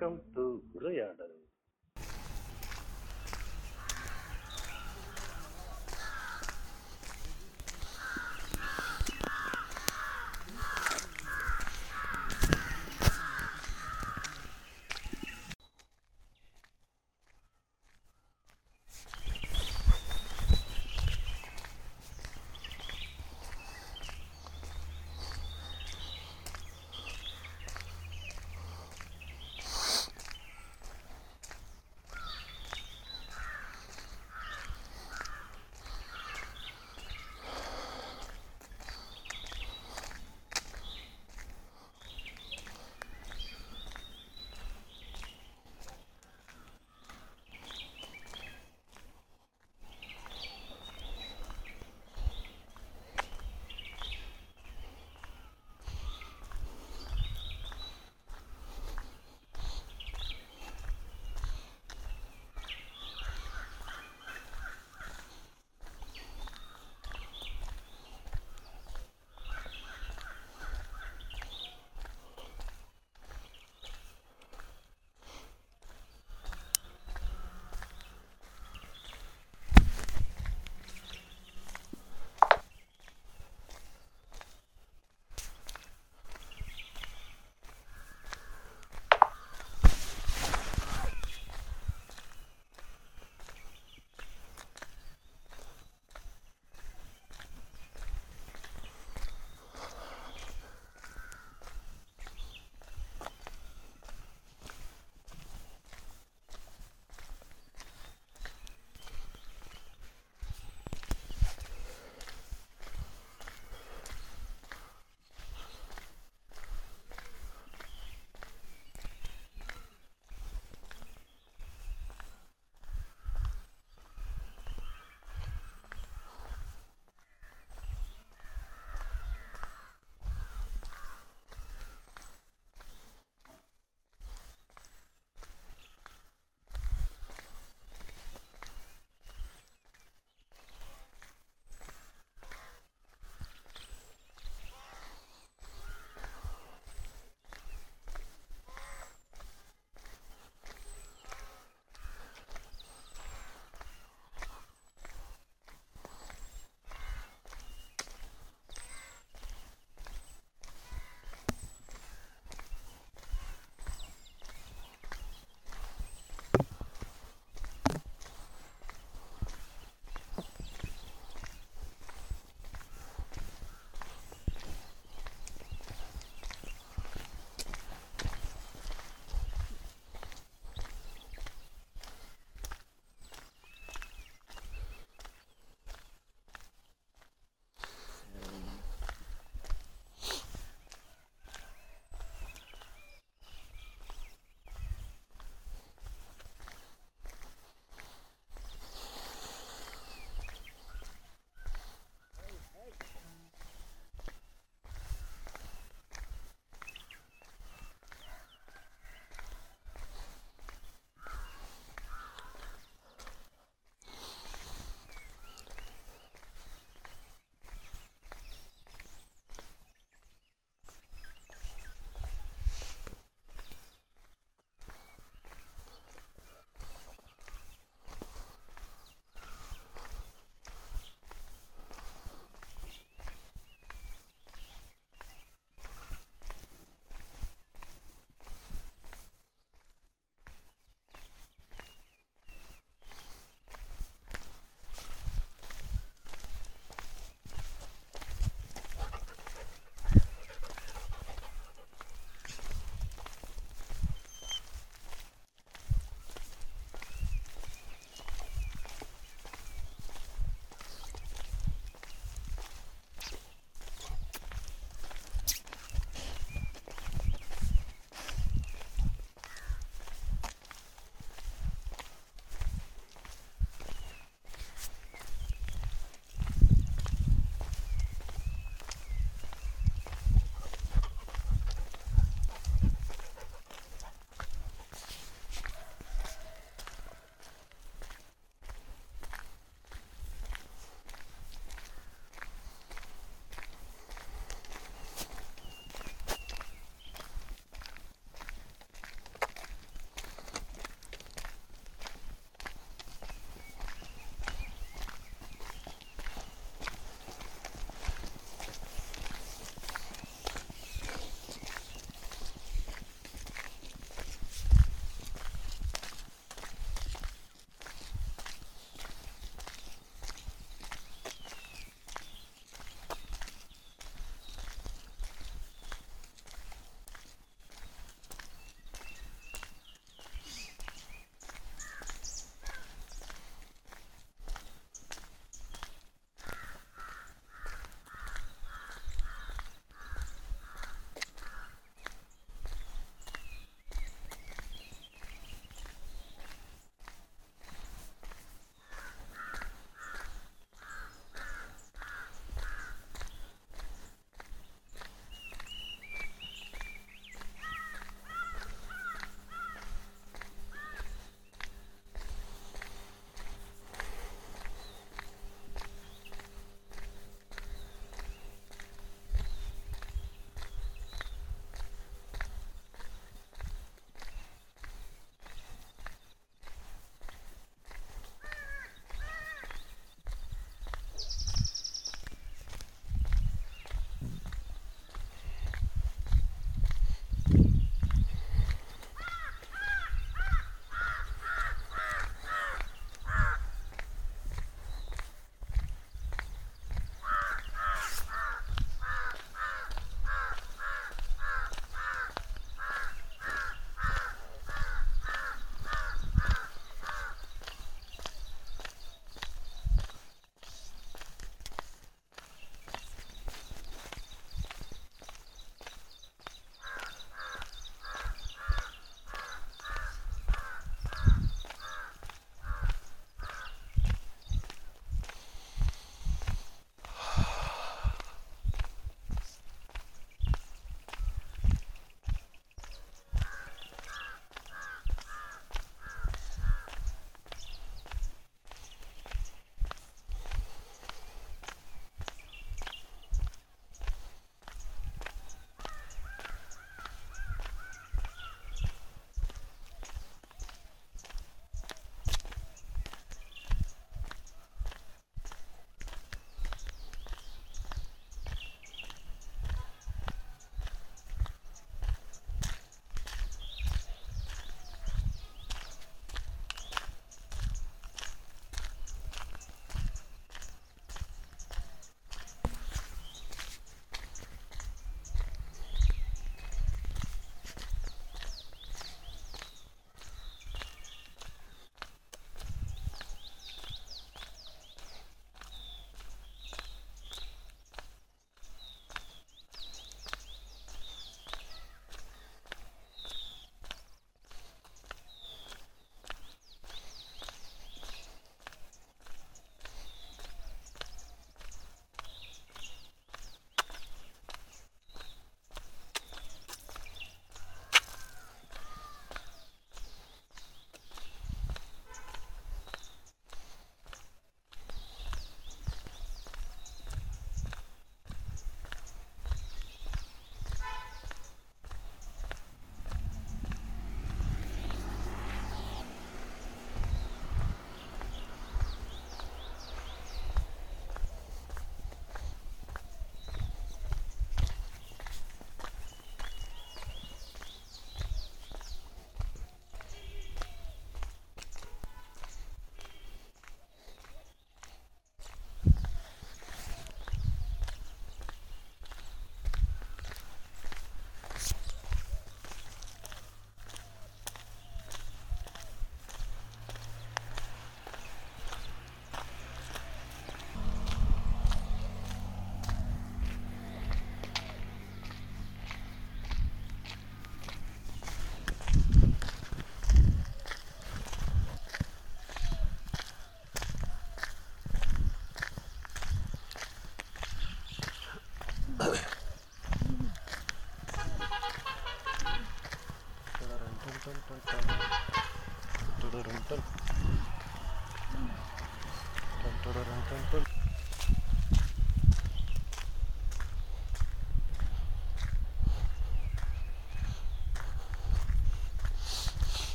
Welcome to உரையாடல்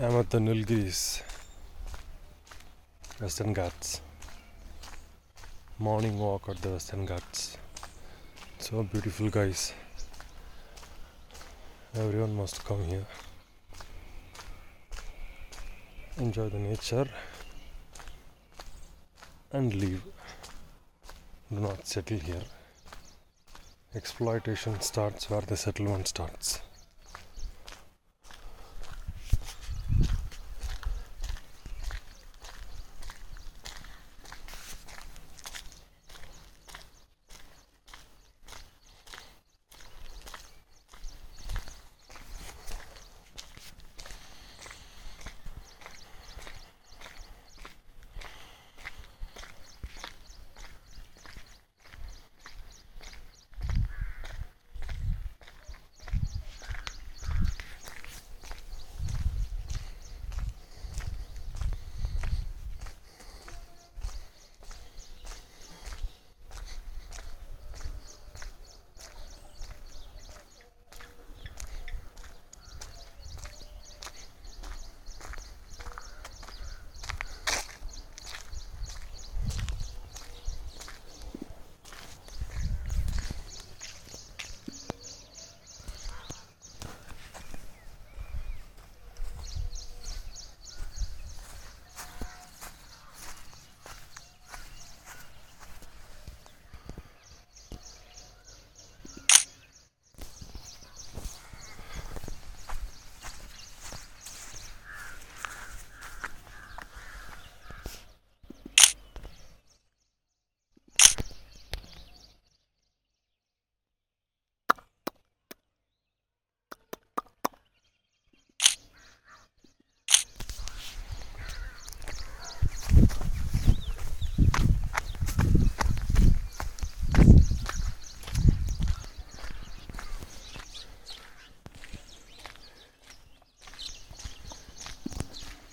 I'm the Nilgiris, Western Ghats. Morning walk at the Western Ghats. So beautiful, guys. Everyone must come here. Enjoy the nature and leave. Do not settle here. Exploitation starts where the settlement starts.